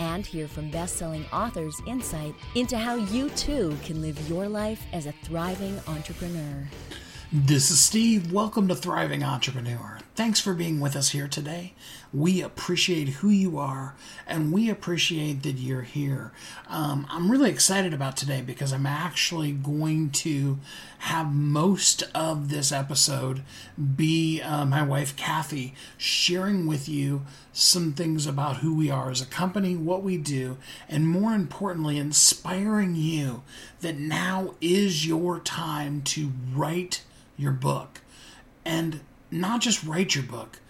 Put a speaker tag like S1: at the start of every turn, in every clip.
S1: And hear from best selling authors' insight into how you too can live your life as a thriving entrepreneur.
S2: This is Steve. Welcome to Thriving Entrepreneur. Thanks for being with us here today. We appreciate who you are and we appreciate that you're here. Um, I'm really excited about today because I'm actually going to have most of this episode be uh, my wife Kathy sharing with you some things about who we are as a company, what we do, and more importantly, inspiring you that now is your time to write your book. And not just write your book,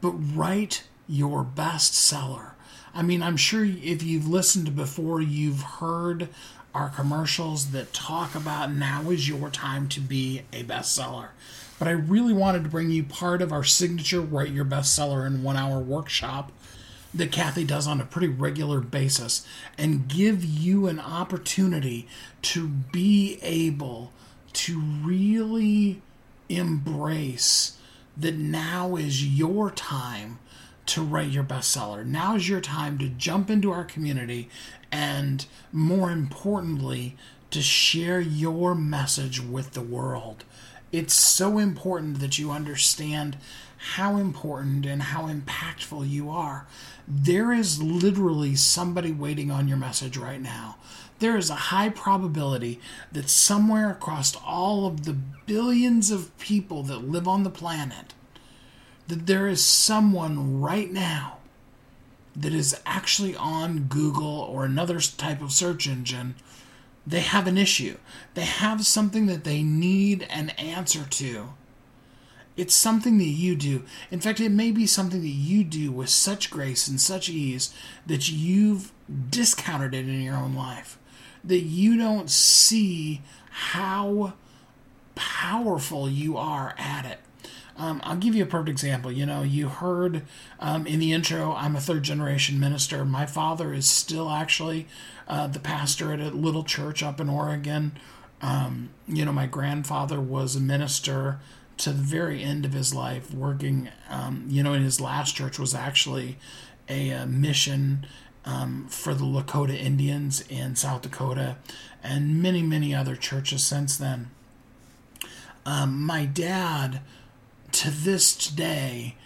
S2: but write your bestseller. I mean, I'm sure if you've listened before, you've heard our commercials that talk about now is your time to be a bestseller. But I really wanted to bring you part of our signature Write Your Bestseller in One Hour workshop that Kathy does on a pretty regular basis and give you an opportunity to be able to really embrace that now is your time to write your bestseller. Now is your time to jump into our community and, more importantly, to share your message with the world. It's so important that you understand how important and how impactful you are. There is literally somebody waiting on your message right now there is a high probability that somewhere across all of the billions of people that live on the planet, that there is someone right now that is actually on Google or another type of search engine. They have an issue. They have something that they need an answer to. It's something that you do. In fact, it may be something that you do with such grace and such ease that you've discounted it in your own life that you don't see how powerful you are at it. Um, I'll give you a perfect example. You know, you heard um, in the intro, I'm a third generation minister. My father is still actually uh, the pastor at a little church up in Oregon. Um, you know, my grandfather was a minister to the very end of his life, working, um, you know, in his last church was actually a, a mission um, for the Lakota Indians in South Dakota, and many, many other churches since then. Um, my dad, to this day,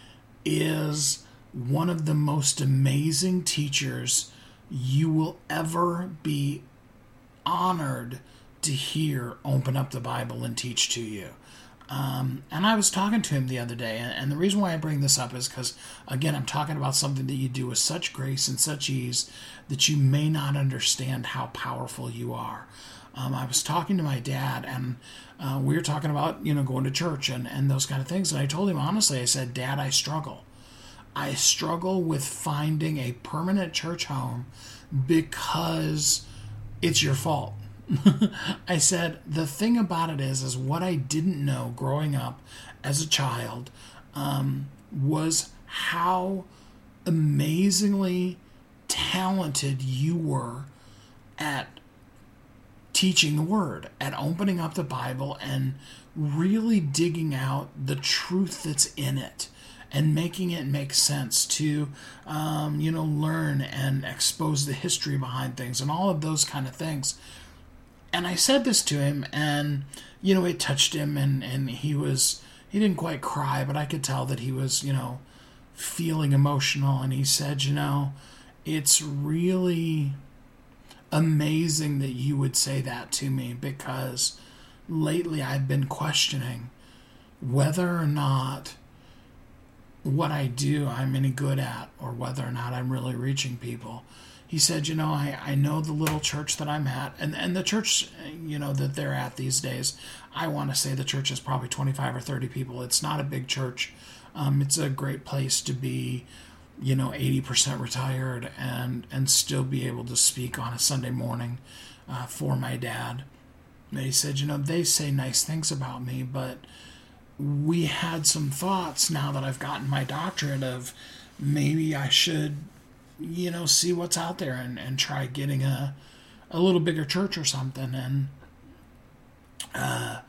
S2: is one of the most amazing teachers you will ever be honored to hear open up the Bible and teach to you. Um, and I was talking to him the other day, and, the reason why I bring this up is because, again, I'm talking about something that you do with such grace and such ease that you may not understand how powerful you are. Um, I was talking to my dad, and uh, we were talking about you know going to church and and those kind of things, and I told him honestly, I said, Dad, I struggle. I struggle with finding a permanent church home because it's your fault I said the thing about it is, is what I didn't know growing up as a child um, was how amazingly talented you were at teaching the word, at opening up the Bible and really digging out the truth that's in it and making it make sense to um, you know learn and expose the history behind things and all of those kind of things and I said this to him, and you know, it touched him, and and he was he didn't quite cry, but I could tell that he was you know feeling emotional, and he said, you know, it's really amazing that you would say that to me because lately I've been questioning whether or not what I do I'm any good at or whether or not I'm really reaching people he said, you know, I, I know the little church that I'm at, and, and the church, you know, that they're at these days, I want to say the church is probably 25 or 30 people. It's not a big church. Um, it's a great place to be, you know, 80% retired and, and still be able to speak on a Sunday morning uh, for my dad. And he said, you know, they say nice things about me, but we had some thoughts now that I've gotten my doctorate of maybe I should, you know, see what's out there and, and try getting a a little bigger church or something. And uh,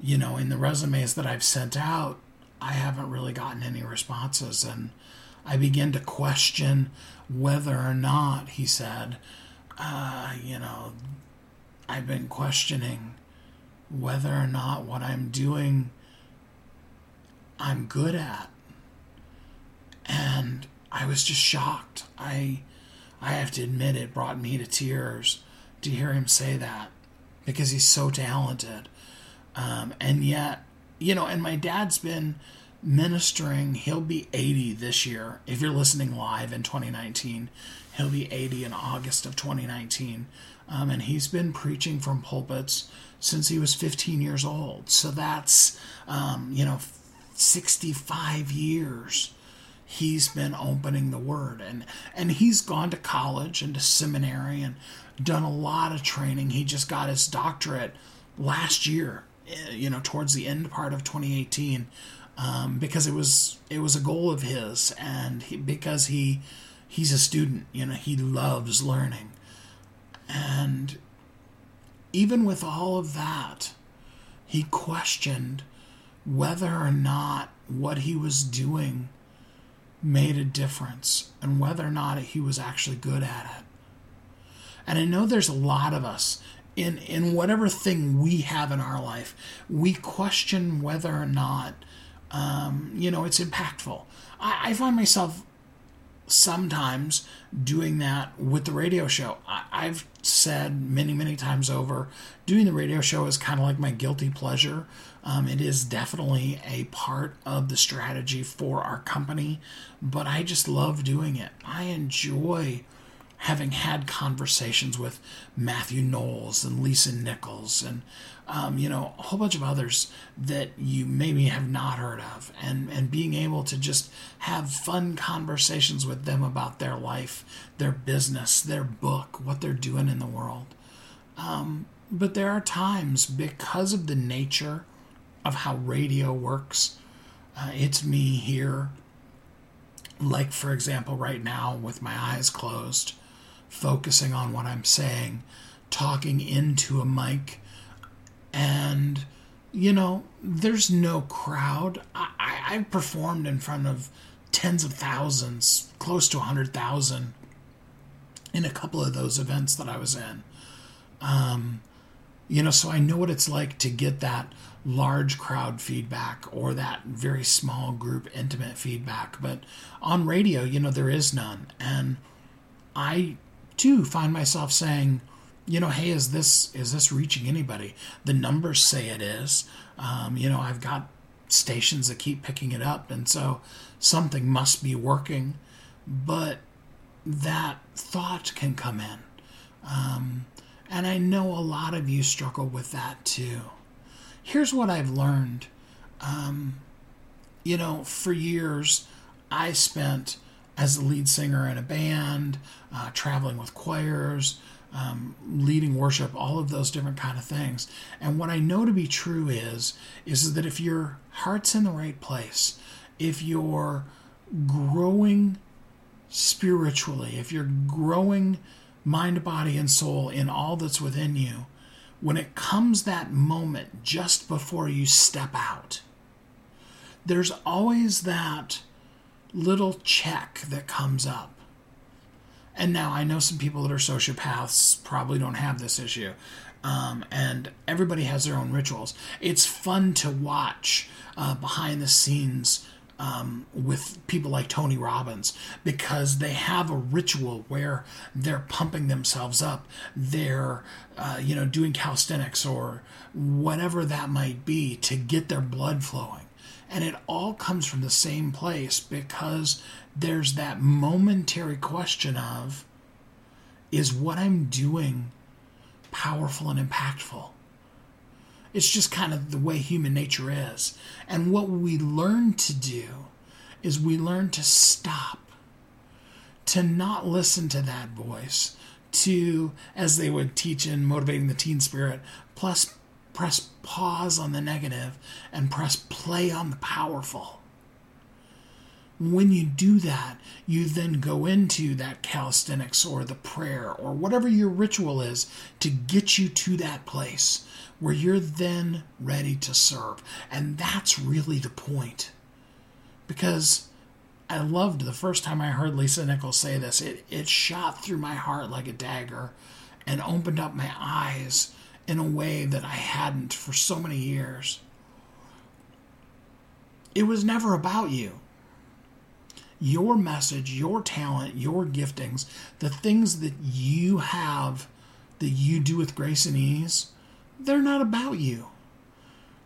S2: you know, in the resumes that I've sent out, I haven't really gotten any responses and I begin to question whether or not, he said, uh, you know, I've been questioning whether or not what I'm doing I'm good at. And I was just shocked. I I have to admit it brought me to tears to hear him say that because he's so talented. Um, and yet, you know, and my dad's been ministering. He'll be 80 this year. If you're listening live in 2019, he'll be 80 in August of 2019. Um, and he's been preaching from pulpits since he was 15 years old. So that's, um, you know, 65 years he's been opening the word. And and he's gone to college and to seminary and done a lot of training. He just got his doctorate last year eh, you know towards the end part of 2018 um, because it was it was a goal of his. And he, because he he's a student you know he loves learning. And even with all of that he questioned whether or not what he was doing made a difference and whether or not he was actually good at it. And I know there's a lot of us in in whatever thing we have in our life, we question whether or not um, you know it's impactful. I, I find myself sometimes doing that with the radio show. I, I've said many, many times over, doing the radio show is kind of like my guilty pleasure. Um, it is definitely a part of the strategy for our company, but I just love doing it. I enjoy having had conversations with Matthew Knowles and Lisa Nichols and um, you know a whole bunch of others that you maybe have not heard of and and being able to just have fun conversations with them about their life their business their book what they're doing in the world um, but there are times because of the nature of how radio works uh, it's me here like for example right now with my eyes closed focusing on what I'm saying, talking into a mic, and you know, there's no crowd. I, I, have performed in front of tens of thousands, close to a hundred thousand, in a couple of those events that I was in. Um, you know, so I know what it's like to get that large crowd feedback or that very small group intimate feedback. But on radio, you know, there is none. And I too find myself saying, you know, hey, is this is this reaching anybody? The numbers say it is. Um, you know, I've got stations that keep picking it up, and so something must be working. But that thought can come in, um, and I know a lot of you struggle with that too. Here's what I've learned. Um, you know, for years, I spent as the lead singer in a band, uh, traveling with choirs, um, leading worship, all of those different kind of things. And what I know to be true is is that if your heart's in the right place, if you're growing spiritually, if you're growing mind, body, and soul in all that's within you, when it comes that moment just before you step out, there's always that little check that comes up. And now I know some people that are sociopaths probably don't have this issue. Um, and everybody has their own rituals. It's fun to watch uh, behind the scenes um, with people like Tony Robbins because they have a ritual where they're pumping themselves up. They're, uh, you know, doing calisthenics or whatever that might be to get their blood flowing. And it all comes from the same place because there's that momentary question of is what I'm doing powerful and impactful? It's just kind of the way human nature is. And what we learn to do is we learn to stop, to not listen to that voice, to, as they would teach in Motivating the Teen Spirit, plus press pause on the negative and press play on the powerful. When you do that, you then go into that calisthenics or the prayer or whatever your ritual is to get you to that place where you're then ready to serve. And that's really the point. Because I loved the first time I heard Lisa Nichols say this, it, it shot through my heart like a dagger and opened up my eyes in a way that I hadn't for so many years. It was never about you your message, your talent, your giftings, the things that you have that you do with grace and ease, they're not about you.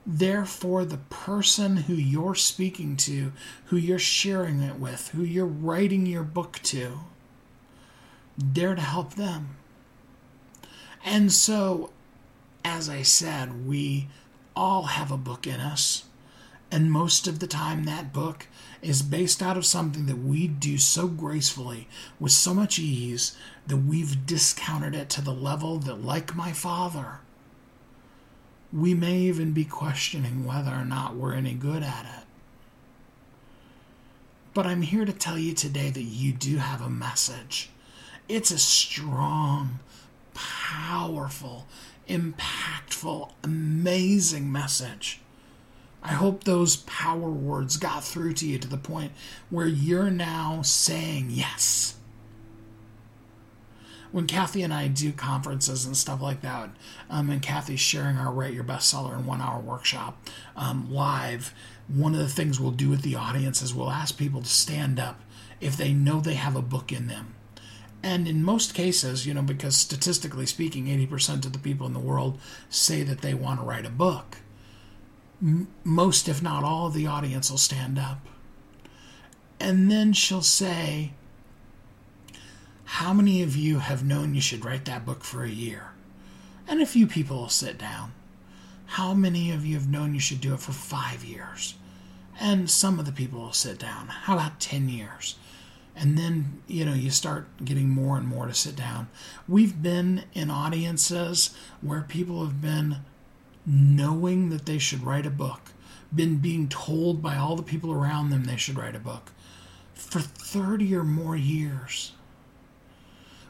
S2: Therefore, the person who you're speaking to, who you're sharing it with, who you're writing your book to, dare to help them. And so, as I said, we all have a book in us. And most of the time, that book is based out of something that we do so gracefully with so much ease that we've discounted it to the level that, like my father, we may even be questioning whether or not we're any good at it. But I'm here to tell you today that you do have a message. It's a strong, powerful, impactful, amazing message I hope those power words got through to you to the point where you're now saying yes. When Kathy and I do conferences and stuff like that, um, and Kathy's sharing our Write Your Bestseller in One Hour workshop um, live, one of the things we'll do with the audience is we'll ask people to stand up if they know they have a book in them. And in most cases, you know, because statistically speaking, 80% of the people in the world say that they want to write a book most, if not all, of the audience will stand up. And then she'll say, How many of you have known you should write that book for a year? And a few people will sit down. How many of you have known you should do it for five years? And some of the people will sit down. How about 10 years? And then, you know, you start getting more and more to sit down. We've been in audiences where people have been knowing that they should write a book, been being told by all the people around them they should write a book for 30 or more years.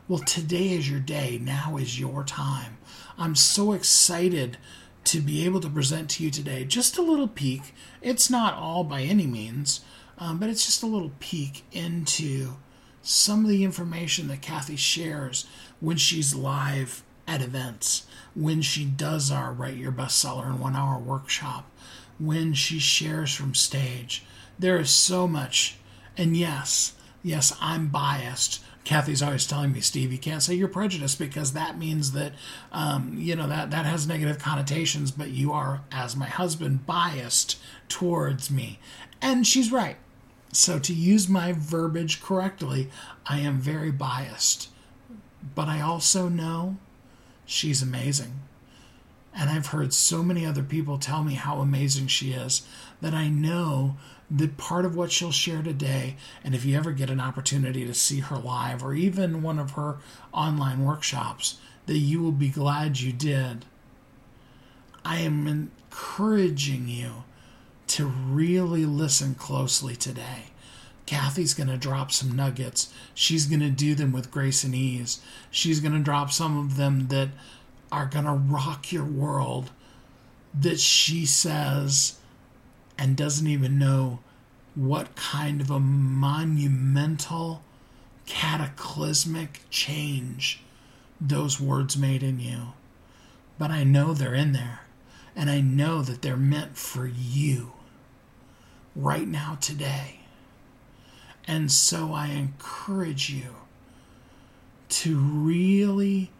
S2: Well, today is your day. Now is your time. I'm so excited to be able to present to you today just a little peek. It's not all by any means, um, but it's just a little peek into some of the information that Kathy shares when she's live at events when she does our Write Your Bestseller in One Hour workshop, when she shares from stage. There is so much. And yes, yes, I'm biased. Kathy's always telling me, Steve, you can't say you're prejudiced because that means that, um, you know, that, that has negative connotations, but you are, as my husband, biased towards me. And she's right. So, to use my verbiage correctly, I am very biased. But I also know She's amazing. And I've heard so many other people tell me how amazing she is that I know that part of what she'll share today, and if you ever get an opportunity to see her live or even one of her online workshops, that you will be glad you did. I am encouraging you to really listen closely today. Kathy's going to drop some nuggets. She's going to do them with grace and ease. She's going to drop some of them that are going to rock your world that she says and doesn't even know what kind of a monumental, cataclysmic change those words made in you. But I know they're in there, and I know that they're meant for you right now, today. And so I encourage you to really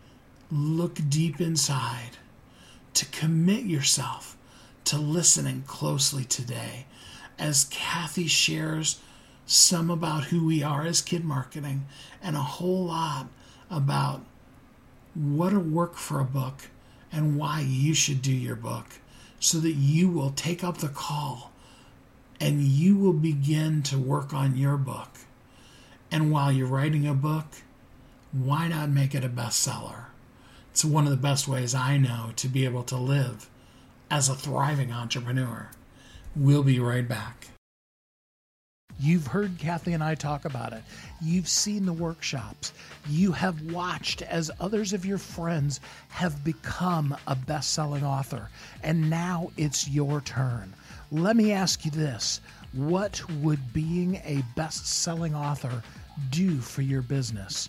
S2: look deep inside, to commit yourself to listening closely today as Kathy shares some about who we are as Kidd Marketing and a whole lot about what a work for a book and why you should do your book so that you will take up the call and you will begin to work on your book. And while you're writing a book, why not make it a bestseller? It's one of the best ways I know to be able to live as a thriving entrepreneur. We'll be right back. You've heard Kathy and I talk about it. You've seen the workshops. You have watched as others of your friends have become a best selling author. And now it's your turn. Let me ask you this What would being a best selling author do for your business?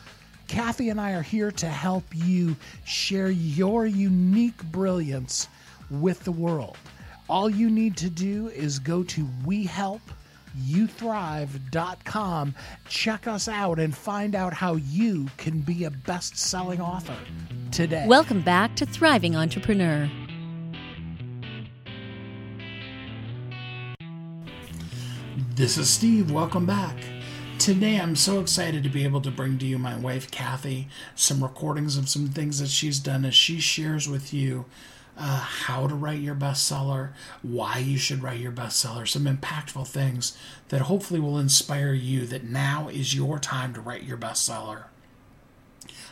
S2: Kathy and I are here to help you share your unique brilliance with the world. All you need to do is go to WeHelpYouThrive.com, check us out, and find out how you can be a best selling author today.
S1: Welcome back to Thriving Entrepreneur.
S2: This is Steve. Welcome back. Today, I'm so excited to be able to bring to you my wife, Kathy, some recordings of some things that she's done as she shares with you uh, how to write your bestseller, why you should write your bestseller, some impactful things that hopefully will inspire you that now is your time to write your bestseller.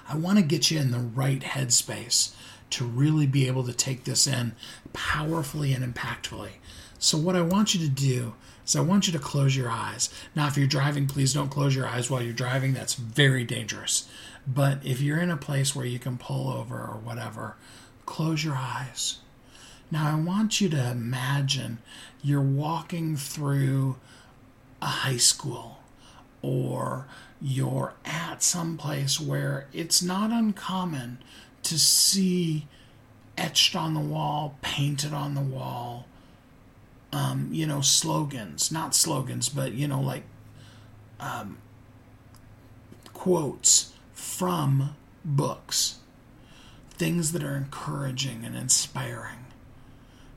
S2: I want to get you in the right headspace to really be able to take this in powerfully and impactfully. So, what I want you to do so I want you to close your eyes. Now, if you're driving, please don't close your eyes while you're driving. That's very dangerous. But if you're in a place where you can pull over or whatever, close your eyes. Now, I want you to imagine you're walking through a high school or you're at some place where it's not uncommon to see etched on the wall, painted on the wall, um, you know, slogans, not slogans, but, you know, like um, quotes from books, things that are encouraging and inspiring.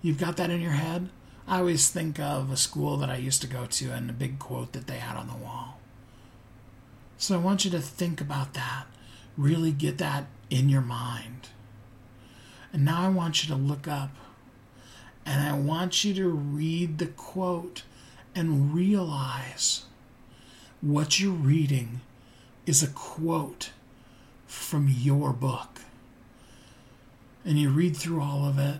S2: You've got that in your head? I always think of a school that I used to go to and a big quote that they had on the wall. So I want you to think about that. Really get that in your mind. And now I want you to look up and I want you to read the quote and realize what you're reading is a quote from your book. And you read through all of it,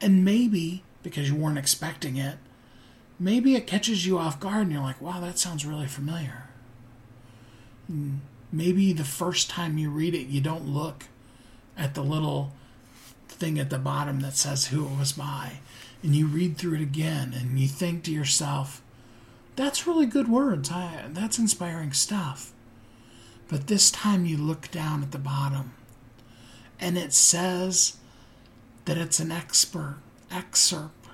S2: and maybe, because you weren't expecting it, maybe it catches you off guard and you're like, wow, that sounds really familiar. Hmm. Maybe the first time you read it, you don't look at the little thing at the bottom that says who it was by. And you read through it again and you think to yourself, that's really good words. I, that's inspiring stuff. But this time you look down at the bottom and it says that it's an expert excerpt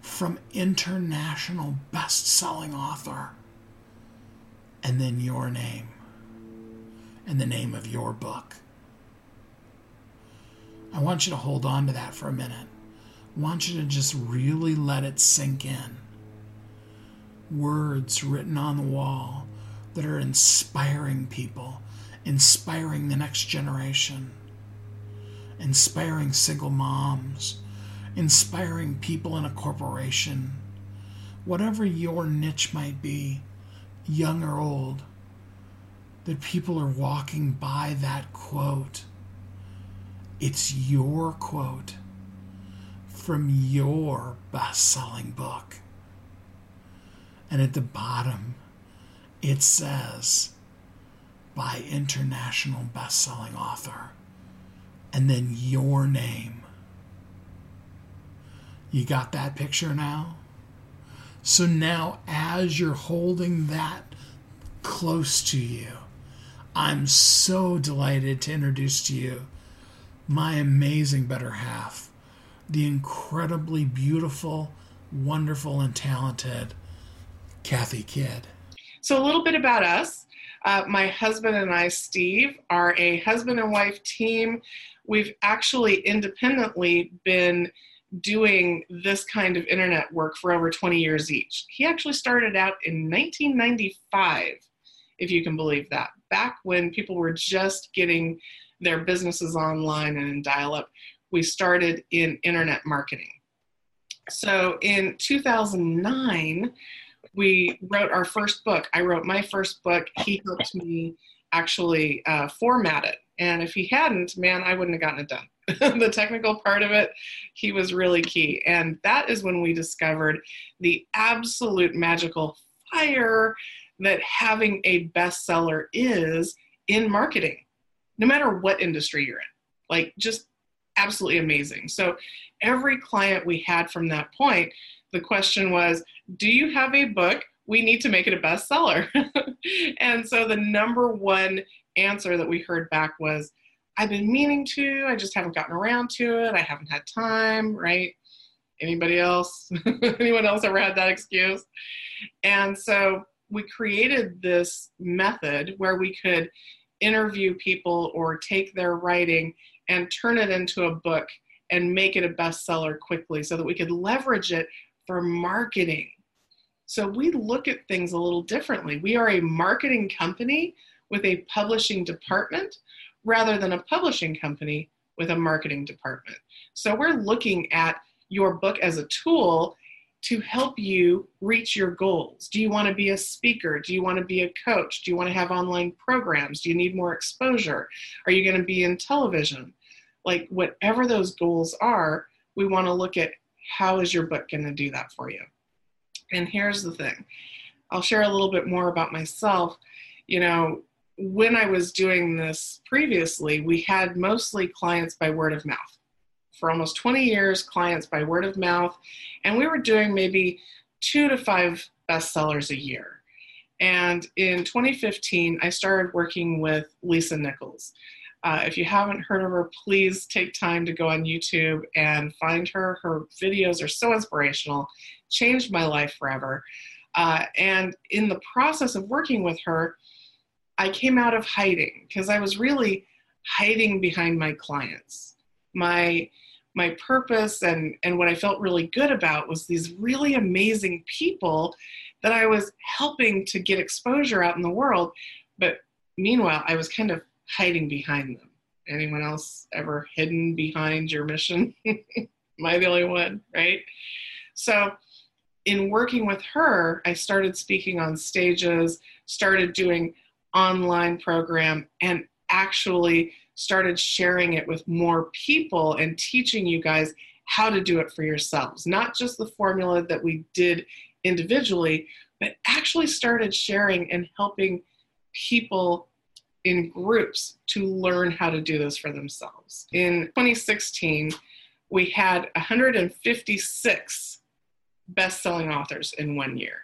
S2: from international best-selling author and then your name and the name of your book. I want you to hold on to that for a minute. Want you to just really let it sink in. Words written on the wall that are inspiring people, inspiring the next generation, inspiring single moms, inspiring people in a corporation, whatever your niche might be, young or old, that people are walking by that quote. It's your quote from your best selling book. And at the bottom, it says, by international best selling author. And then your name. You got that picture now? So now, as you're holding that close to you, I'm so delighted to introduce to you my amazing better half, the incredibly beautiful, wonderful, and talented Kathy Kidd.
S3: So, a little bit about us. Uh, my husband and I, Steve, are a husband and wife team. We've actually independently been doing this kind of internet work for over 20 years each. He actually started out in 1995, if you can believe that, back when people were just getting their businesses online and in dial up. We started in internet marketing. So in 2009, we wrote our first book. I wrote my first book. He helped me actually uh, format it. And if he hadn't, man, I wouldn't have gotten it done. the technical part of it, he was really key. And that is when we discovered the absolute magical fire that having a bestseller is in marketing, no matter what industry you're in. Like, just absolutely amazing. So, every client we had from that point, the question was, Do you have a book? We need to make it a bestseller. and so, the number one answer that we heard back was, I've been meaning to, I just haven't gotten around to it. I haven't had time, right? Anybody else? Anyone else ever had that excuse? And so we created this method where we could interview people or take their writing and turn it into a book and make it a bestseller quickly so that we could leverage it for marketing. So we look at things a little differently. We are a marketing company with a publishing department rather than a publishing company with a marketing department. So we're looking at your book as a tool to help you reach your goals. Do you want to be a speaker? Do you want to be a coach? Do you want to have online programs? Do you need more exposure? Are you going to be in television? Like, whatever those goals are, we want to look at how is your book going to do that for you. And here's the thing I'll share a little bit more about myself. You know, when I was doing this previously, we had mostly clients by word of mouth. For almost 20 years, clients by word of mouth, and we were doing maybe two to five bestsellers a year. And in 2015, I started working with Lisa Nichols. Uh, if you haven't heard of her, please take time to go on YouTube and find her. Her videos are so inspirational, changed my life forever. Uh, and in the process of working with her, I came out of hiding because I was really hiding behind my clients. My my purpose and and what I felt really good about was these really amazing people that I was helping to get exposure out in the world, but meanwhile I was kind of hiding behind them. Anyone else ever hidden behind your mission? Am I the only one, right? So in working with her, I started speaking on stages, started doing online program and actually started sharing it with more people and teaching you guys how to do it for yourselves. Not just the formula that we did individually, but actually started sharing and helping people in groups to learn how to do this for themselves. In 2016, we had 156 best selling authors in one year.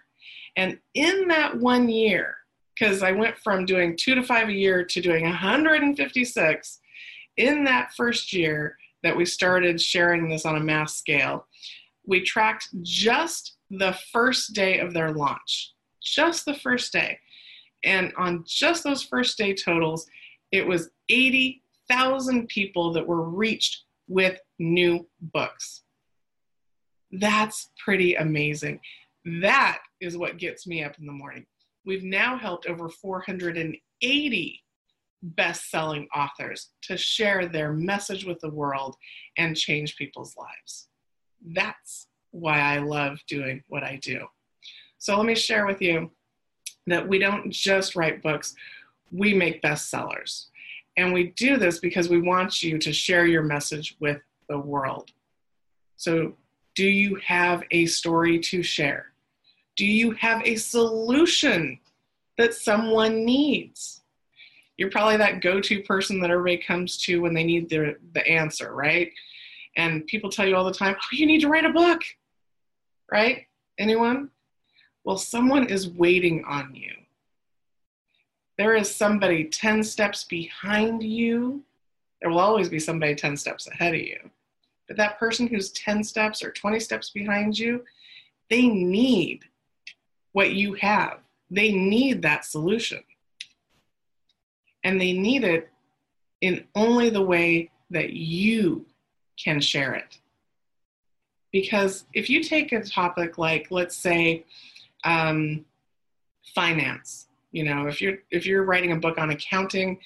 S3: And in that one year, because I went from doing two to five a year to doing 156 in that first year that we started sharing this on a mass scale. We tracked just the first day of their launch, just the first day. And on just those first day totals, it was 80,000 people that were reached with new books. That's pretty amazing. That is what gets me up in the morning. We've now helped over 480 best selling authors to share their message with the world and change people's lives. That's why I love doing what I do. So let me share with you that we don't just write books, we make bestsellers. And we do this because we want you to share your message with the world. So, do you have a story to share? Do you have a solution that someone needs? You're probably that go to person that everybody comes to when they need the, the answer, right? And people tell you all the time, oh, you need to write a book, right? Anyone? Well, someone is waiting on you. There is somebody 10 steps behind you. There will always be somebody 10 steps ahead of you. But that person who's 10 steps or 20 steps behind you, they need what you have. They need that solution. and they need it in only the way that you can share it. Because if you take a topic like, let's say, um, finance, you know, if you're if you're writing a book on accounting,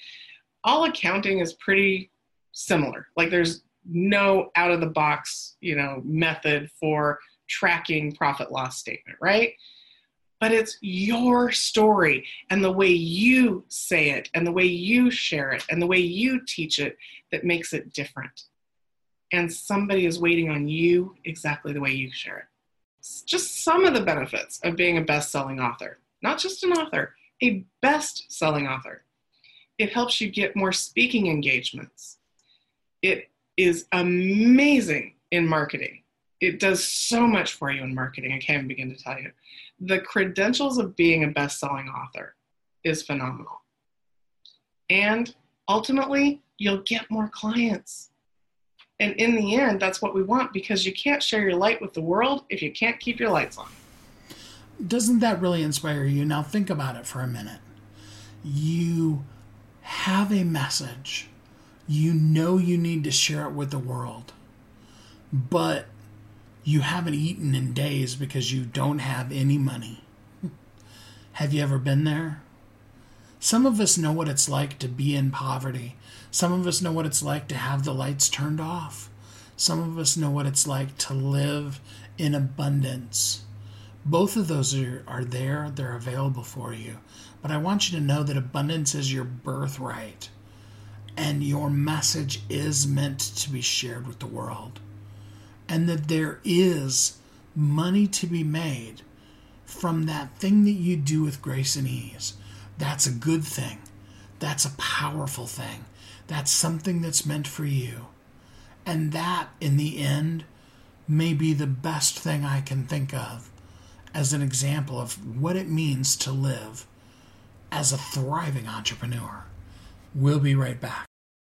S3: all accounting is pretty similar. Like there's no out of the box, you know, method for tracking profit loss statement, right? But it's your story and the way you say it and the way you share it and the way you teach it that makes it different. And somebody is waiting on you exactly the way you share it. Just some of the benefits of being a best selling author, not just an author, a best selling author. It helps you get more speaking engagements. It is amazing in marketing. It does so much for you in marketing. I can't even begin to tell you. The credentials of being a best selling author is phenomenal. And ultimately, you'll get more clients. And in the end, that's what we want because you can't share your light with the world if you can't keep your lights on
S2: doesn't that really inspire you? Now, think about it for a minute. You have a message, you know you need to share it with the world, but you haven't eaten in days because you don't have any money. have you ever been there? Some of us know what it's like to be in poverty. Some of us know what it's like to have the lights turned off. Some of us know what it's like to live in abundance both of those are, are there, they're available for you. But I want you to know that abundance is your birthright, and your message is meant to be shared with the world. And that there is money to be made from that thing that you do with grace and ease. That's a good thing. That's a powerful thing. That's something that's meant for you. And that, in the end, may be the best thing I can think of as an example of what it means to live as a thriving entrepreneur. We'll be right back.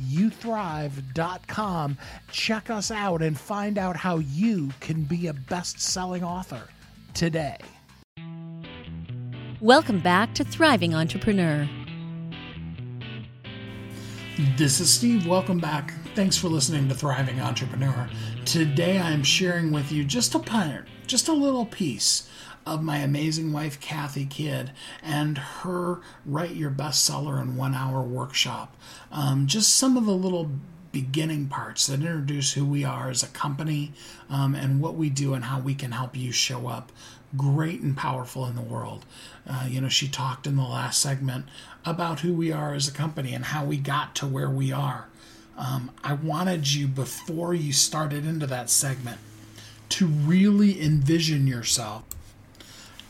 S4: wehelpyouthrive.com, check us out, and find out how you can be a best selling author today.
S1: Welcome back to Thriving Entrepreneur.
S2: This is Steve. Welcome back. Thanks for listening to Thriving Entrepreneur. Today I'm sharing with you just a part, just a little piece of my amazing wife Kathy Kidd and her Write Your Bestseller in One Hour workshop. Um, just some of the little beginning parts that introduce who we are as a company um, and what we do and how we can help you show up great and powerful in the world. Uh, you know, she talked in the last segment about who we are as a company and how we got to where we are. Um, I wanted you, before you started into that segment, to really envision yourself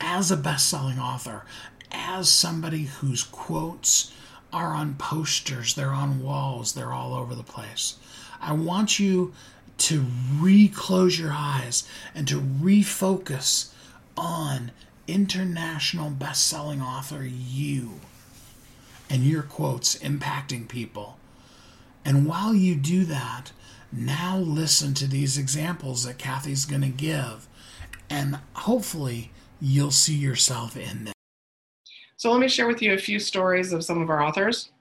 S2: as a best selling author, as somebody whose quotes are on posters, they're on walls, they're all over the place. I want you to reclose your eyes and to refocus on international best selling author you and your quotes impacting people and while you do that, now listen to these examples that Kathy's going to give, and hopefully you'll see yourself in them.
S3: So, let me share with you a few stories of some of our authors.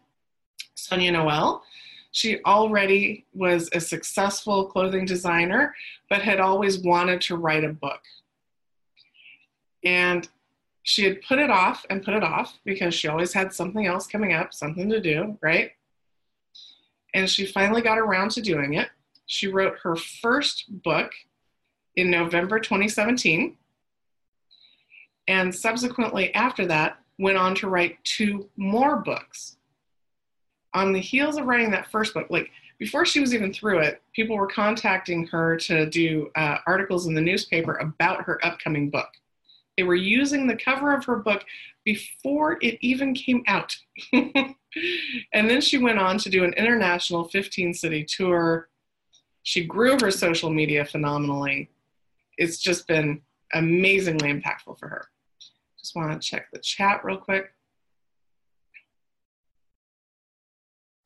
S3: Sonia Noel, she already was a successful clothing designer, but had always wanted to write a book. And she had put it off and put it off because she always had something else coming up, something to do, right? and she finally got around to doing it. She wrote her first book in November 2017. And subsequently, after that, went on to write two more books. On the heels of writing that first book, like before she was even through it, people were contacting her to do uh, articles in the newspaper about her upcoming book. They were using the cover of her book before it even came out. and then she went on to do an international 15 city tour. She grew her social media phenomenally. It's just been amazingly impactful for her. Just want to check the chat real quick.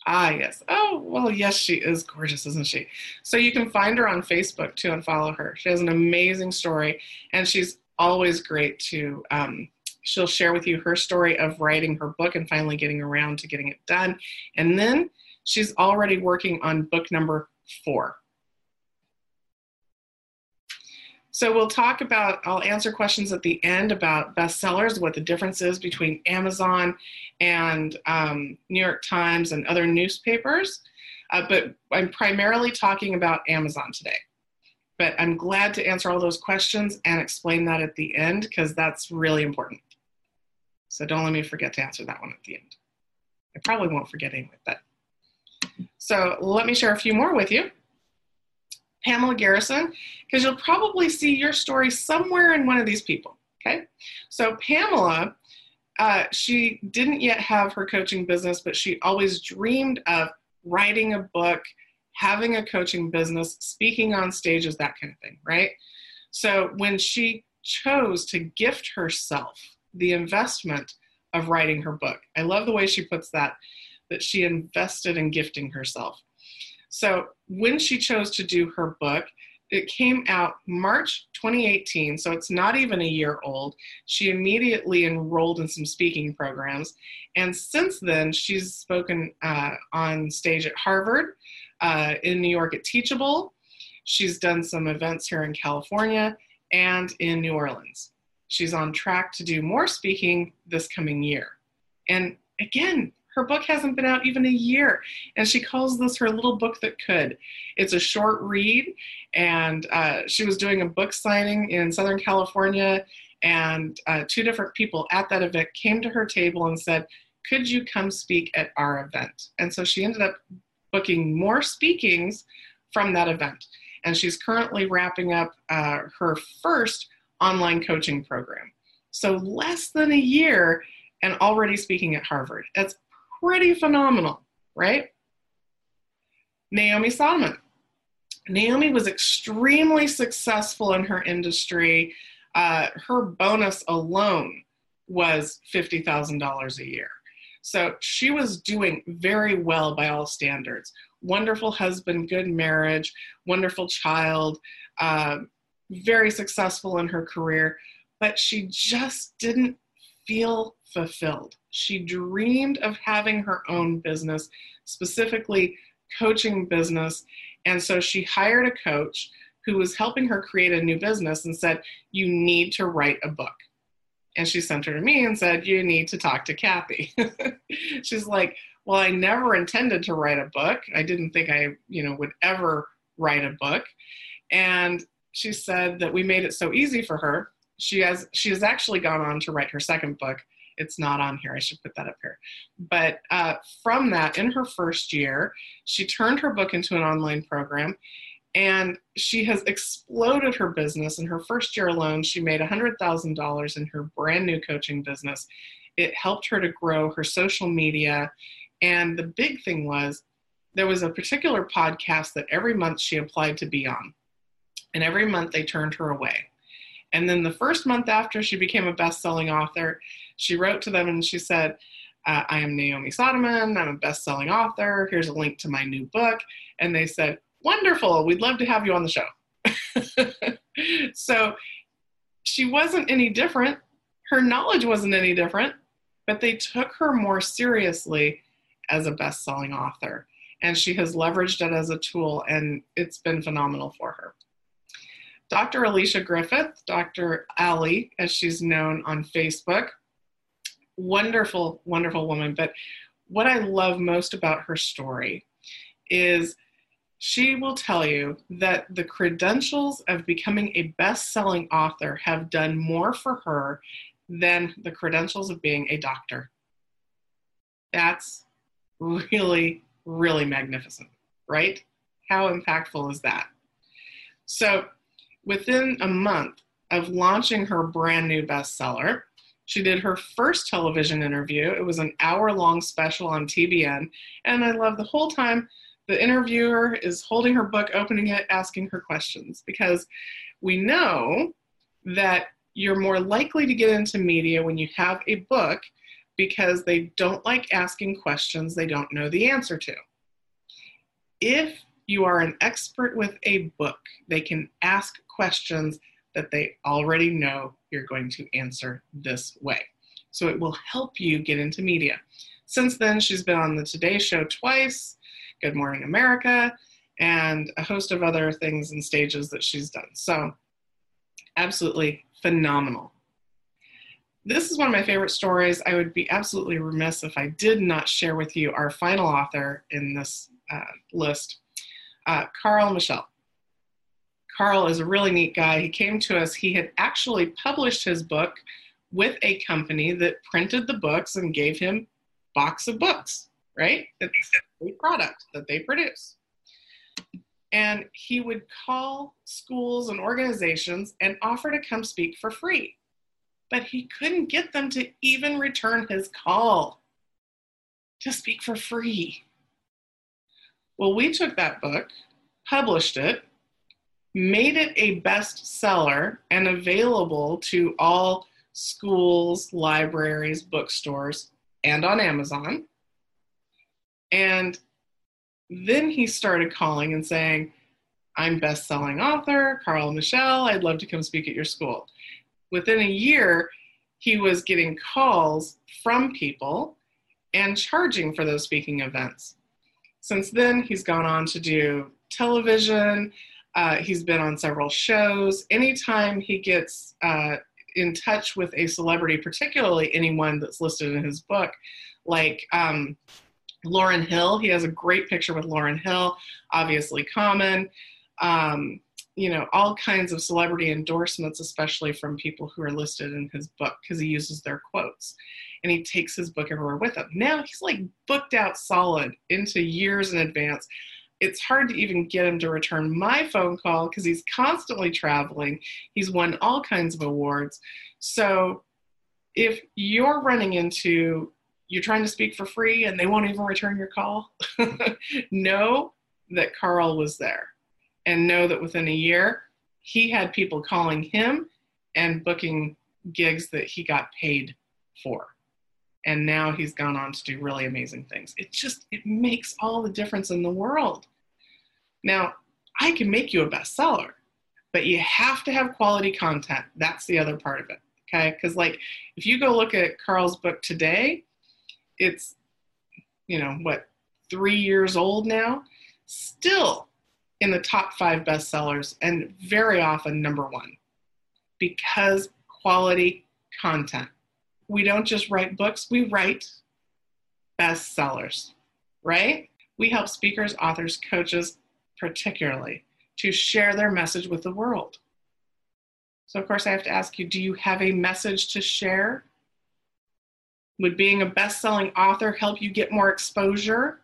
S3: Ah, yes. Oh, well, yes, she is gorgeous, isn't she? So you can find her on Facebook too and follow her. She has an amazing story, and she's always great to. Um, she'll share with you her story of writing her book and finally getting around to getting it done. And then she's already working on book number four. So we'll talk about, I'll answer questions at the end about bestsellers, what the difference is between Amazon and um, New York Times and other newspapers. Uh, but I'm primarily talking about Amazon today. But I'm glad to answer all those questions and explain that at the end because that's really important. So don't let me forget to answer that one at the end. I probably won't forget anyway, but. So let me share a few more with you. Pamela Garrison, because you'll probably see your story somewhere in one of these people. Okay, so Pamela, uh, she didn't yet have her coaching business, but she always dreamed of writing a book, having a coaching business, speaking on stages, that kind of thing, right? So when she chose to gift herself the investment of writing her book, I love the way she puts that, that she invested in gifting herself. So when she chose to do her book, it came out March 2018, so it's not even a year old. She immediately enrolled in some speaking programs. And since then, she's spoken uh, on stage at Harvard, uh, in New York at Teachable. She's done some events here in California and in New Orleans. She's on track to do more speaking this coming year. And again, her book hasn't been out even a year, and she calls this her little book that could. It's a short read, and uh, she was doing a book signing in Southern California, and uh, two different people at that event came to her table and said, Could you come speak at our event? And so she ended up booking more speakings from that event. And she's currently wrapping up uh, her first online coaching program. So, less than a year and already speaking at Harvard. That's pretty phenomenal, right? Naomi Solomon. Naomi was extremely successful in her industry. Uh, her bonus alone was $50,000 a year. So she was doing very well by all standards. Wonderful husband, good marriage, wonderful child, uh, very successful in her career, but she just didn't feel fulfilled. She dreamed of having her own business, specifically coaching business. And so she hired a coach who was helping her create a new business and said, You need to write a book. And she sent her to me and said, You need to talk to Kathy. She's like, Well, I never intended to write a book. I didn't think I, you know, would ever write a book. And she said that we made it so easy for her she has she has actually gone on to write her second book. It's not on here. I should put that up here. But uh, from that in her first year she turned her book into an online program and she has exploded her business. In her first year alone she made $100000 in her brand new coaching business. It helped her to grow her social media. And the big thing was there was a particular podcast that every month she applied to be on and every month they turned her away and then the first month after she became a best selling author, she wrote to them and she said, uh, I am Naomi Soderman. I'm a best selling author. Here's a link to my new book. And they said, Wonderful. We'd love to have you on the show. so she wasn't any different. Her knowledge wasn't any different, but they took her more seriously as a best selling author. And she has leveraged it as a tool, and it's been phenomenal for her. Dr. Alicia Griffith, Dr. Ali, as she's known on Facebook. Wonderful, wonderful woman. But what I love most about her story is she will tell you that the credentials of becoming a best selling author have done more for her than the credentials of being a doctor. That's really, really magnificent, right? How impactful is that? So, within a month of launching her brand new bestseller, she did her first television interview. It was an hour long special on TBN. And I love the whole time the interviewer is holding her book, opening it, asking her questions because we know that you're more likely to get into media when you have a book because they don't like asking questions they don't know the answer to. If you are an expert with a book, they can ask questions that they already know you're going to answer this way. So it will help you get into media. Since then, she's been on the Today Show twice, Good Morning America, and a host of other things and stages that she's done. So, absolutely phenomenal. This is one of my favorite stories. I would be absolutely remiss if I did not share with you our final author in this uh, list, uh, Carl Michelle. Carl is a really neat guy. He came to us, he had actually published his book with a company that printed the books and gave him box of books, right? It's a product that they produce. And he would call schools and organizations and offer to come speak for free. But he couldn't get them to even return his call to speak for free. Well, we took that book, published it, made it a bestseller and available to all schools, libraries, bookstores, and on Amazon. And then he started calling and saying, I'm best-selling author, Carl Michelle, I'd love to come speak at your school. Within a year, he was getting calls from people and charging for those speaking events. Since then, he's gone on to do television, uh, he's been on several shows. Anytime he gets uh, in touch with a celebrity, particularly anyone that's listed in his book, like um, Lauryn Hill, he has a great picture with Lauryn Hill, obviously Common. Um, you know, all kinds of celebrity endorsements, especially from people who are listed in his book, because he uses their quotes. And he takes his book everywhere with him. Now he's like booked out solid into years in advance it's hard to even get him to return my phone call because he's constantly traveling. He's won all kinds of awards. So if you're running into you're trying to speak for free and they won't even return your call, know that Carl was there and know that within a year he had people calling him and booking gigs that he got paid for and now he's gone on to do really amazing things it just it makes all the difference in the world now, I can make you a bestseller, but you have to have quality content. That's the other part of it. Okay. Because, like, if you go look at Carl's book today, it's, you know, what, three years old now, still in the top five bestsellers and very often number one because quality content. We don't just write books, we write bestsellers, right? We help speakers, authors, coaches, particularly, to share their message with the world. So, of course, I have to ask you do you have a message to share? Would being a best selling author help you get more exposure?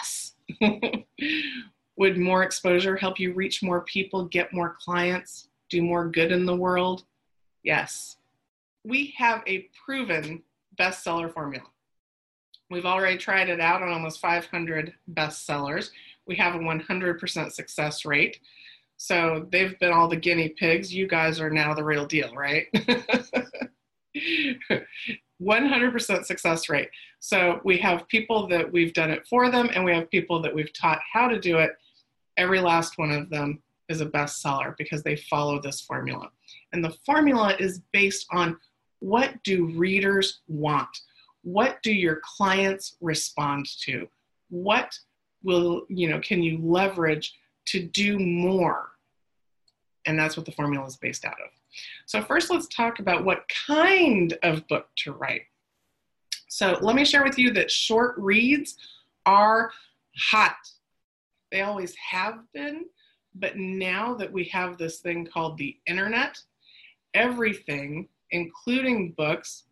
S3: Yes. Would more exposure help you reach more people, get more clients, do more good in the world? Yes. We have a proven bestseller formula. We've already tried it out on almost 500 bestsellers we have a 100% success rate. So they've been all the guinea pigs. You guys are now the real deal, right? 100% success rate. So we have people that we've done it for them, and we have people that we've taught how to do it. Every last one of them is a bestseller because they follow this formula. And the formula is based on what do readers want? What do your clients respond to? What will you know can you leverage to do more and that's what the formula is based out of so first let's talk about what kind of book to write so let me share with you that short reads are hot They always have been. But now that we have this thing called the internet, everything, including books,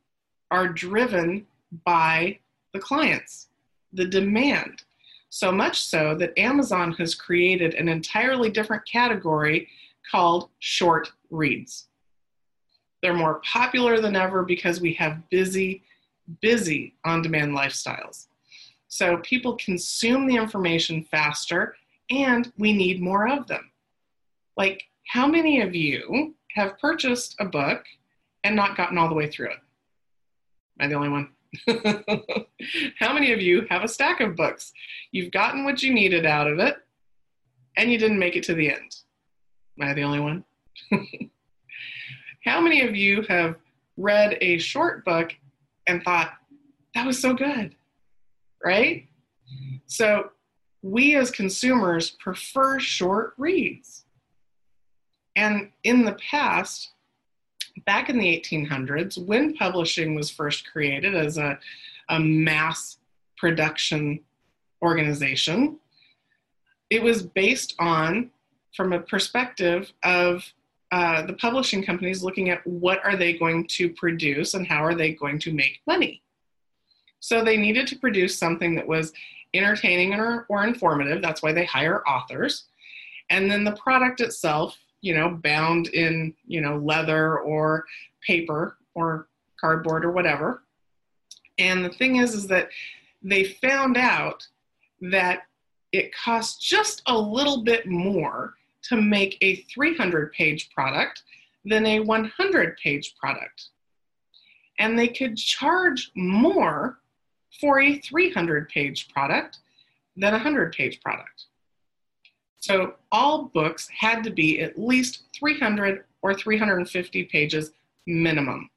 S3: are driven by the clients, the demand. So much so that Amazon has created an entirely different category called short reads. They're more popular than ever because we have busy, busy on demand lifestyles. So people consume the information faster and we need more of them. Like, how many of you have purchased a book and not gotten all the way through it? Am I the only one? how many of you have a stack of books? You've gotten what you needed out of it and you didn't make it to the end. Am I the only one? how many of you have read a short book and thought, that was so good, right? So we as consumers prefer short reads. And in the past, back in the 1800s, when publishing was first created as a, a mass production organization, it was based on, from a perspective of uh, the publishing companies looking at what are they going to produce and how are they going to make money. So they needed to produce something that was entertaining or, or informative. That's why they hire authors. And then the product itself, you know, bound in, you know, leather or paper or cardboard or whatever. And the thing is, is that they found out that it costs just a little bit more to make a 300 page product than a 100 page product. And they could charge more for a 300 page product than a 100 page product. So all books had to be at least 300 or 350 pages minimum.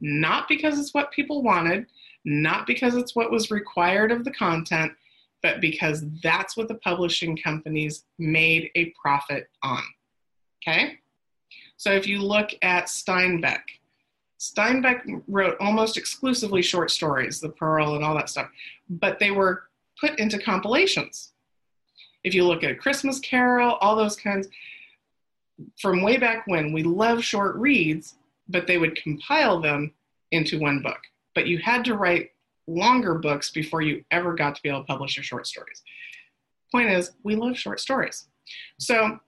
S3: Not because it's what people wanted, not because it's what was required of the content, but because that's what the publishing companies made a profit on. Okay? So if you look at Steinbeck, Steinbeck wrote almost exclusively short stories, The Pearl and all that stuff, but they were put into compilations. If you look at Christmas Carol, all those kinds, from way back when, we love short reads, but they would compile them into one book. But you had to write longer books before you ever got to be able to publish your short stories. Point is, we love short stories. So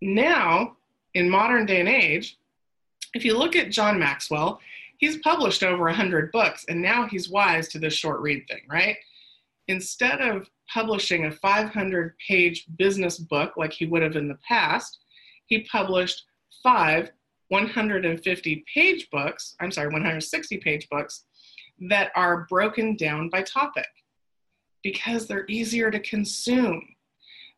S3: now, in modern day and age, if you look at John Maxwell, he's published over 100 books and now he's wise to this short read thing, right? Instead of publishing a 500 page business book like he would have in the past, he published five 150 page books, I'm sorry, 160 page books that are broken down by topic because they're easier to consume.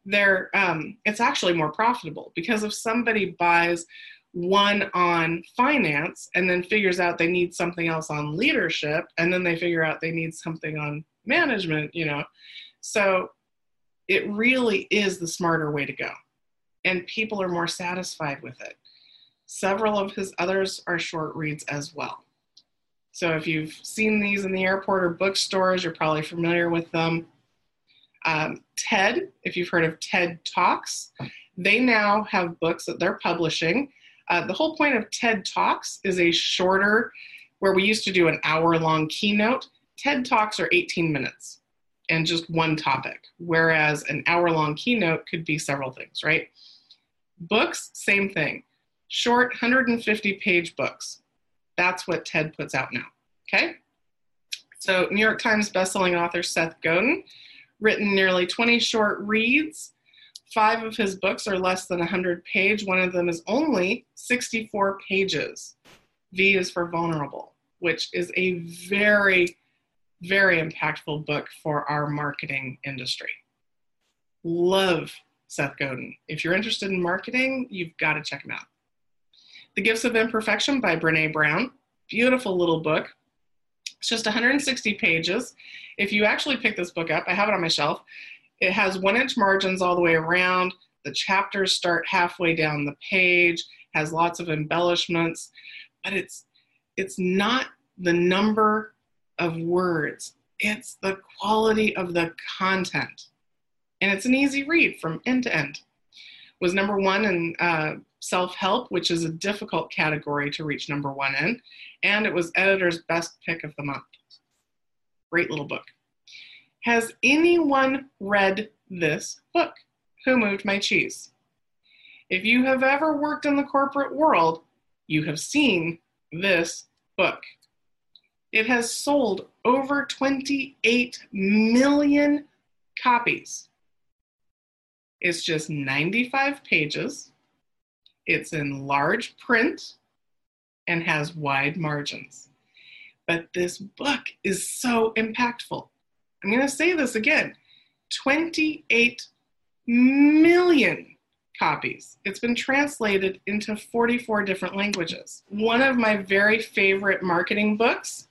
S3: They're, um, it's actually more profitable because if somebody buys one on finance and then figures out they need something else on leadership and then they figure out they need something on management you know. So it really is the smarter way to go and people are more satisfied with it. Several of his others are short reads as well. So if you've seen these in the airport or bookstores you're probably familiar with them. Um, TED if you've heard of TED talks they now have books that they're publishing uh, the whole point of TED Talks is a shorter, where we used to do an hour long keynote. TED Talks are 18 minutes and just one topic, whereas an hour long keynote could be several things, right? Books, same thing. Short 150 page books. That's what TED puts out now. Okay? So, New York Times bestselling author Seth Godin, written nearly 20 short reads Five of his books are less than 100 page. One of them is only 64 pages. V is for vulnerable, which is a very, very impactful book for our marketing industry. Love Seth Godin. If you're interested in marketing, you've got to check him out. The Gifts of Imperfection by Brene Brown. Beautiful little book. It's just 160 pages. If you actually pick this book up, I have it on my shelf. It has one inch margins all the way around. The chapters start halfway down the page, has lots of embellishments, but it's it's not the number of words. It's the quality of the content. and it's an easy read from end to end. Was number one in uh, self help, which is a difficult category to reach number one in, and it was editor's best pick of the month. Great little book. Has anyone read this book? Who Moved My Cheese? If you have ever worked in the corporate world, you have seen this book. It has sold over 28 million copies. It's just 95 pages. It's in large print and has wide margins. But this book is so impactful. I'm going to say this again 28 million copies. It's been translated into 44 different languages. One of my very favorite marketing books.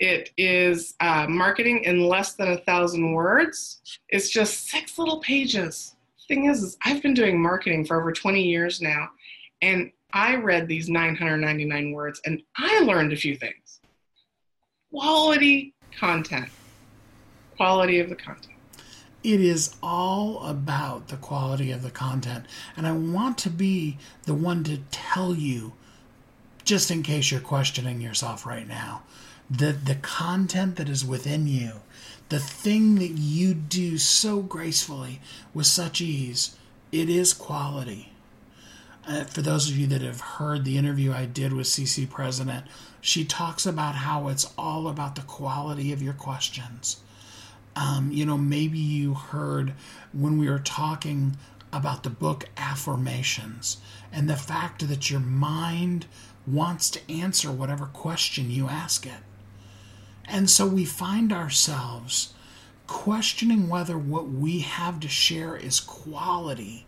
S3: It is uh, Marketing in Less Than a Thousand Words. It's just six little pages. Thing is, is, I've been doing marketing for over 20 years now, and I read these 999 words and I learned a few things. Quality content. Quality of the content
S2: it is all about the quality of the content. And I want to be the one to tell you, just in case you're questioning yourself right now, that the content that is within you, the thing that you do so gracefully with such ease, it is quality. Uh, for those of you that have heard the interview I did with CC President, she talks about how it's all about the quality of your questions um, you know, maybe you heard when we were talking about the book Affirmations and the fact that your mind wants to answer whatever question you ask it. And so we find ourselves questioning whether what we have to share is quality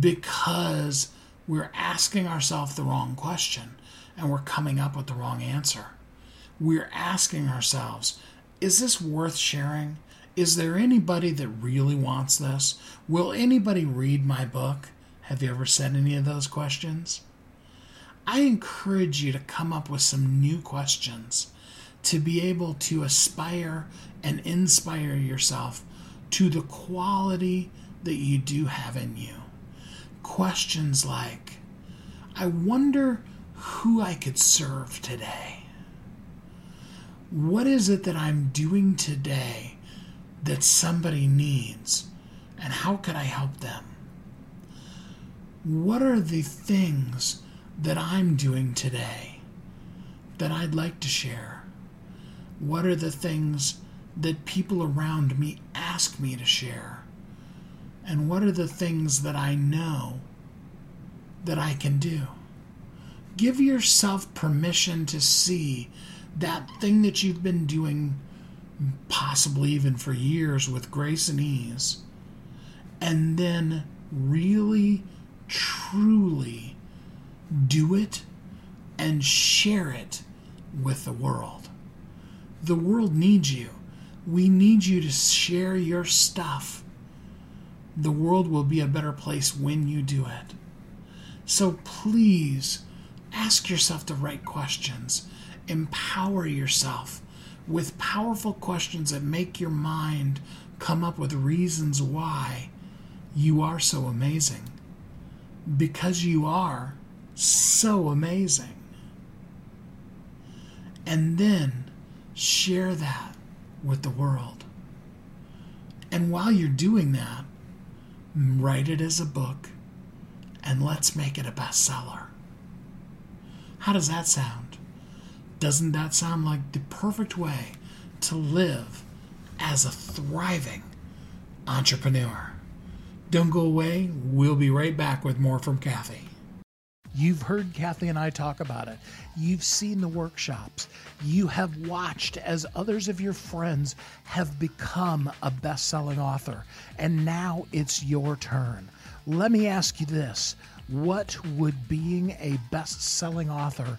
S2: because we're asking ourselves the wrong question and we're coming up with the wrong answer. We're asking ourselves, is this worth sharing? Is there anybody that really wants this? Will anybody read my book? Have you ever said any of those questions? I encourage you to come up with some new questions to be able to aspire and inspire yourself to the quality that you do have in you. Questions like, I wonder who I could serve today. What is it that I'm doing today that somebody needs? And how could I help them? What are the things that I'm doing today that I'd like to share? What are the things that people around me ask me to share? And what are the things that I know that I can do? Give yourself permission to see that thing that you've been doing possibly even for years with grace and ease, and then really, truly do it and share it with the world. The world needs you. We need you to share your stuff. The world will be a better place when you do it. So please ask yourself the right questions empower yourself with powerful questions that make your mind come up with reasons why you are so amazing. Because you are so amazing. And then share that with the world. And while you're doing that, write it as a book and let's make it a bestseller. How does that sound? Doesn't that sound like the perfect way to live as a thriving entrepreneur? Don't go away. We'll be right back with more from Kathy.
S4: You've heard Kathy and I talk about it. You've seen the workshops. You have watched as others of your friends have become a best selling author. And now it's your turn. Let me ask you this What would being a best selling author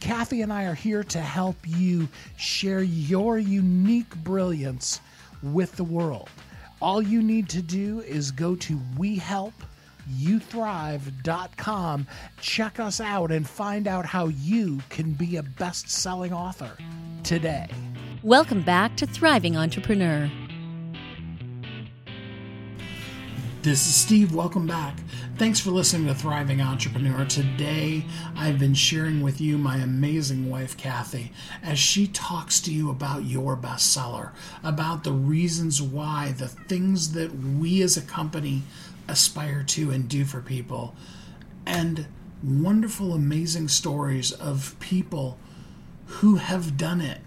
S4: Kathy and I are here to help you share your unique brilliance with the world. All you need to do is go to WeHelpYouThrive.com, check us out, and find out how you can be a best selling author today.
S1: Welcome back to Thriving Entrepreneur.
S2: This is Steve. Welcome back. Thanks for listening to Thriving Entrepreneur. Today, I've been sharing with you my amazing wife, Kathy, as she talks to you about your bestseller, about the reasons why, the things that we as a company aspire to and do for people, and wonderful, amazing stories of people who have done it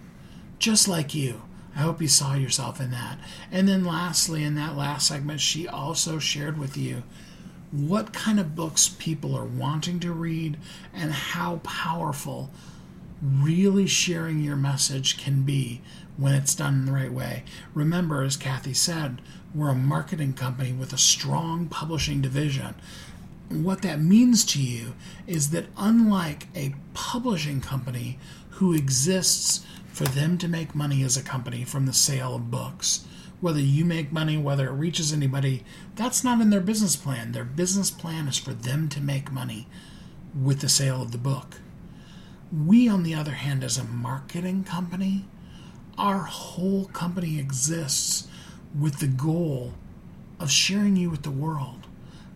S2: just like you I hope you saw yourself in that. And then, lastly, in that last segment, she also shared with you what kind of books people are wanting to read and how powerful really sharing your message can be when it's done in the right way. Remember, as Kathy said, we're a marketing company with a strong publishing division. What that means to you is that unlike a publishing company who exists for them to make money as a company from the sale of books. Whether you make money, whether it reaches anybody, that's not in their business plan. Their business plan is for them to make money with the sale of the book. We, on the other hand, as a marketing company, our whole company exists with the goal of sharing you with the world,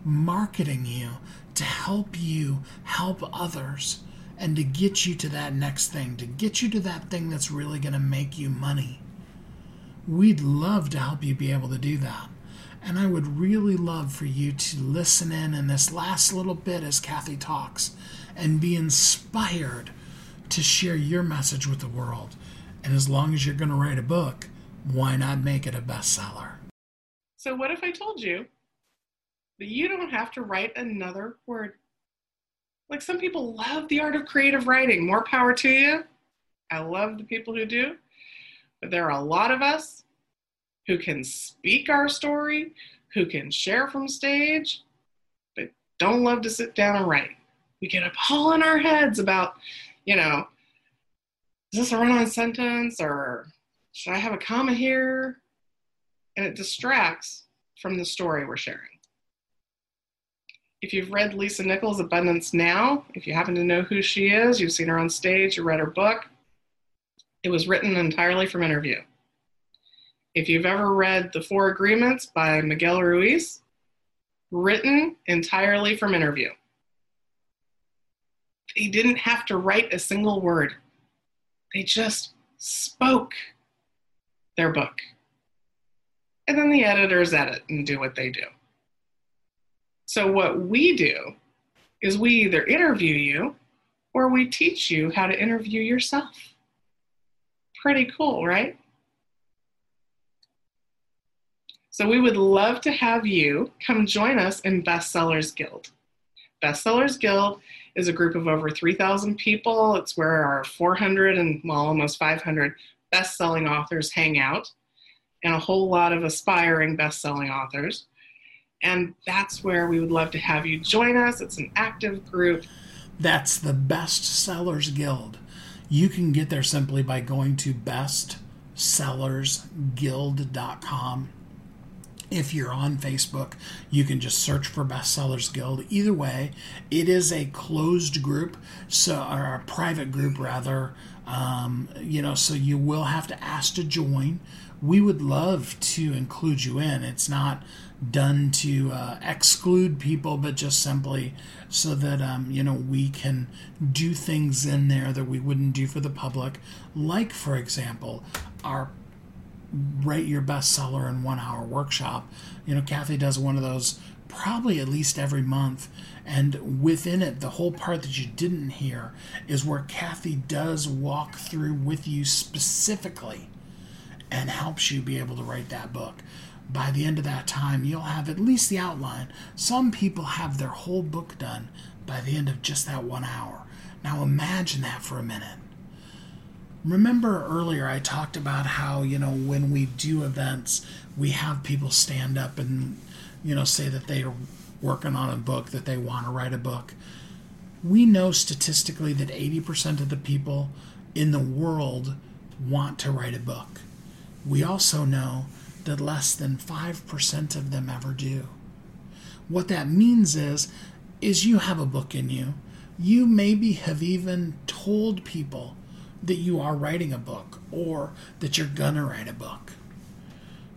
S2: marketing you to help you help others and to get you to that next thing, to get you to that thing that's really going to make you money. We'd love to help you be able to do that. And I would really love for you to listen in in this last little bit as Kathy talks and be inspired to share your message with the world. And as long as you're going to write a book, why not make it a bestseller?
S3: So, what if I told you that you don't have to write another word? Like some people love the art of creative writing. More power to you. I love the people who do. But there are a lot of us who can speak our story, who can share from stage, but don't love to sit down and write. We get up all in our heads about, you know, is this a run on sentence or should I have a comma here? And it distracts from the story we're sharing. If you've read Lisa Nichols' Abundance Now, if you happen to know who she is, you've seen her on stage, you read her book, it was written entirely from interview. If you've ever read The Four Agreements by Miguel Ruiz, written entirely from interview. They didn't have to write a single word, they just spoke their book. And then the editors edit and do what they do. So, what we do is we either interview you or we teach you how to interview yourself. Pretty cool, right? So, we would love to have you come join us in Bestsellers Guild. Bestsellers Guild is a group of over 3,000 people. It's where our 400 and well, almost 500 best selling authors hang out, and a whole lot of aspiring best selling authors. And that's where we would love to have you join us. It's an active group.
S2: That's the Best Sellers Guild. You can get there simply by going to bestsellersguild.com. If you're on Facebook, you can just search for Bestsellers Guild. Either way, it is a closed group, so or a private group rather. Um, you know, so you will have to ask to join. We would love to include you in. It's not done to uh, exclude people, but just simply so that um, you know we can do things in there that we wouldn't do for the public. Like, for example, our write your bestseller in one hour workshop. You know, Kathy does one of those probably at least every month. And within it, the whole part that you didn't hear is where Kathy does walk through with you specifically and helps you be able to write that book by the end of that time, you'll have at least the outline. Some people have their whole book done by the end of just that one hour. Now imagine that for a minute. Remember earlier I talked about how, you know, when we do events, we have people stand up and you know, say that they are working on a book, that they want to write a book. We know statistically that 80% of the people in the world want to write a book. We also know that less than 5% of them ever do. What that means is is you have a book in you. You maybe have even told people that you are writing a book or that you're going to write a book.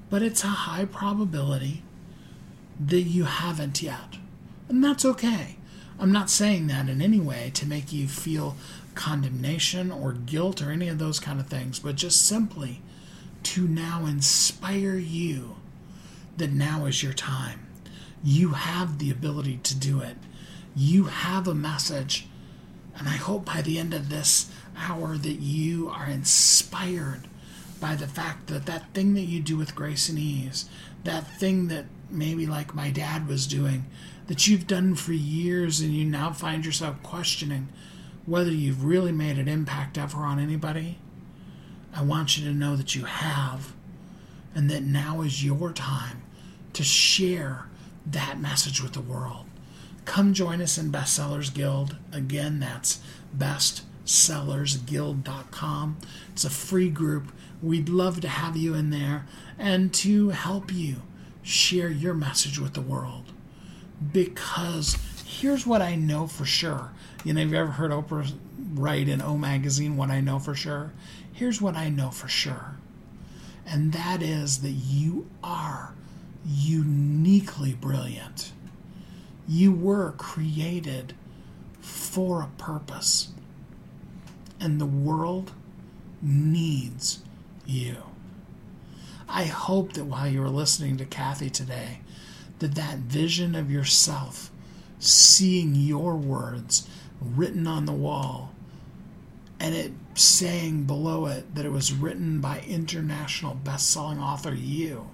S2: But it's a high probability that you haven't yet. And that's okay. I'm not saying that in any way to make you feel condemnation or guilt or any of those kind of things, but just simply to now inspire you that now is your time. You have the ability to do it. You have a message. And I hope by the end of this hour that you are inspired by the fact that that thing that you do with grace and ease, that thing that maybe like my dad was doing, that you've done for years and you now find yourself questioning whether you've really made an impact ever on anybody, I want you to know that you have, and that now is your time to share that message with the world. Come join us in Bestsellers Guild. Again, that's bestsellersguild.com. It's a free group. We'd love to have you in there and to help you share your message with the world. Because here's what I know for sure. You know, have you ever heard Oprah write in O Magazine what I know for sure? Here's what I know for sure. And that is that you are uniquely brilliant. You were created for a purpose. And the world needs you. I hope that while you were listening to Kathy today, that that vision of yourself, seeing your words written on the wall, and it saying below it that it was written by international best-selling author you.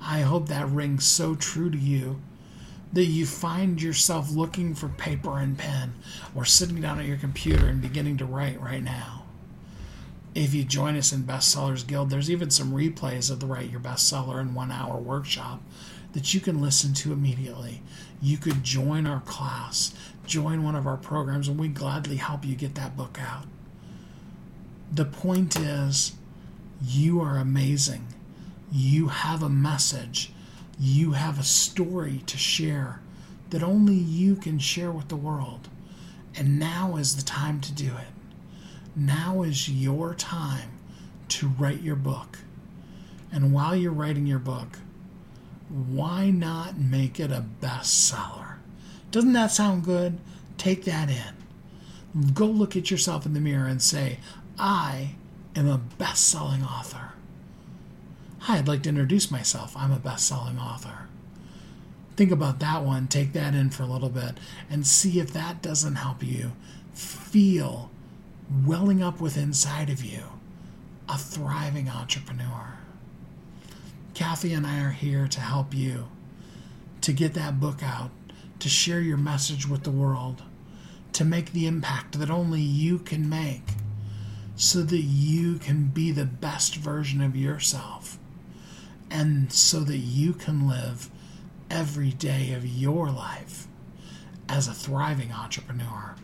S2: I hope that rings so true to you that you find yourself looking for paper and pen or sitting down at your computer and beginning to write right now if you join us in Bestsellers Guild, there's even some replays of the Write Your Bestseller in One Hour workshop that you can listen to immediately. You could join our class, join one of our programs, and we gladly help you get that book out. The point is, you are amazing. You have a message. You have a story to share that only you can share with the world. And now is the time to do it. Now is your time to write your book. And while you're writing your book, why not make it a bestseller? Doesn't that sound good? Take that in. Go look at yourself in the mirror and say, I am a best selling author. Hi, I'd like to introduce myself. I'm a best selling author. Think about that one, take that in for a little bit, and see if that doesn't help you feel welling up with inside of you a thriving entrepreneur. Kathy and I are here to help you to get that book out, to share your message with the world, to make the impact that only you can make so that you can be the best version of yourself and so that you can live every day of your life as a thriving entrepreneur.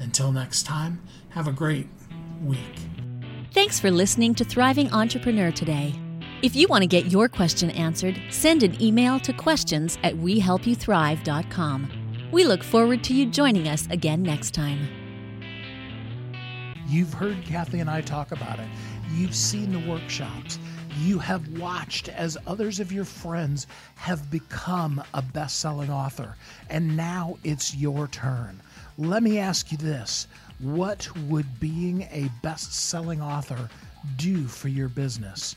S2: Until next time, have a great week.
S1: Thanks for listening to Thriving Entrepreneur today. If you want to get your question answered, send an email to questions at wehelpyouthrive.com. We look forward to you joining us again next time.
S4: You've heard Kathy and I talk about it. You've seen the workshops. You have watched as others of your friends have become a best selling author. And now it's your turn. Let me ask you this What would being a best selling author do for your business?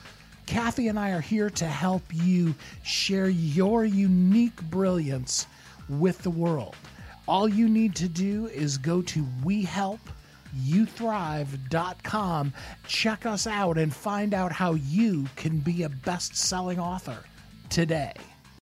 S4: Kathy and I are here to help you share your unique brilliance with the world.
S2: All you need to do is go to WeHelpYouThrive.com, check us out, and find out how you can be a best selling author today.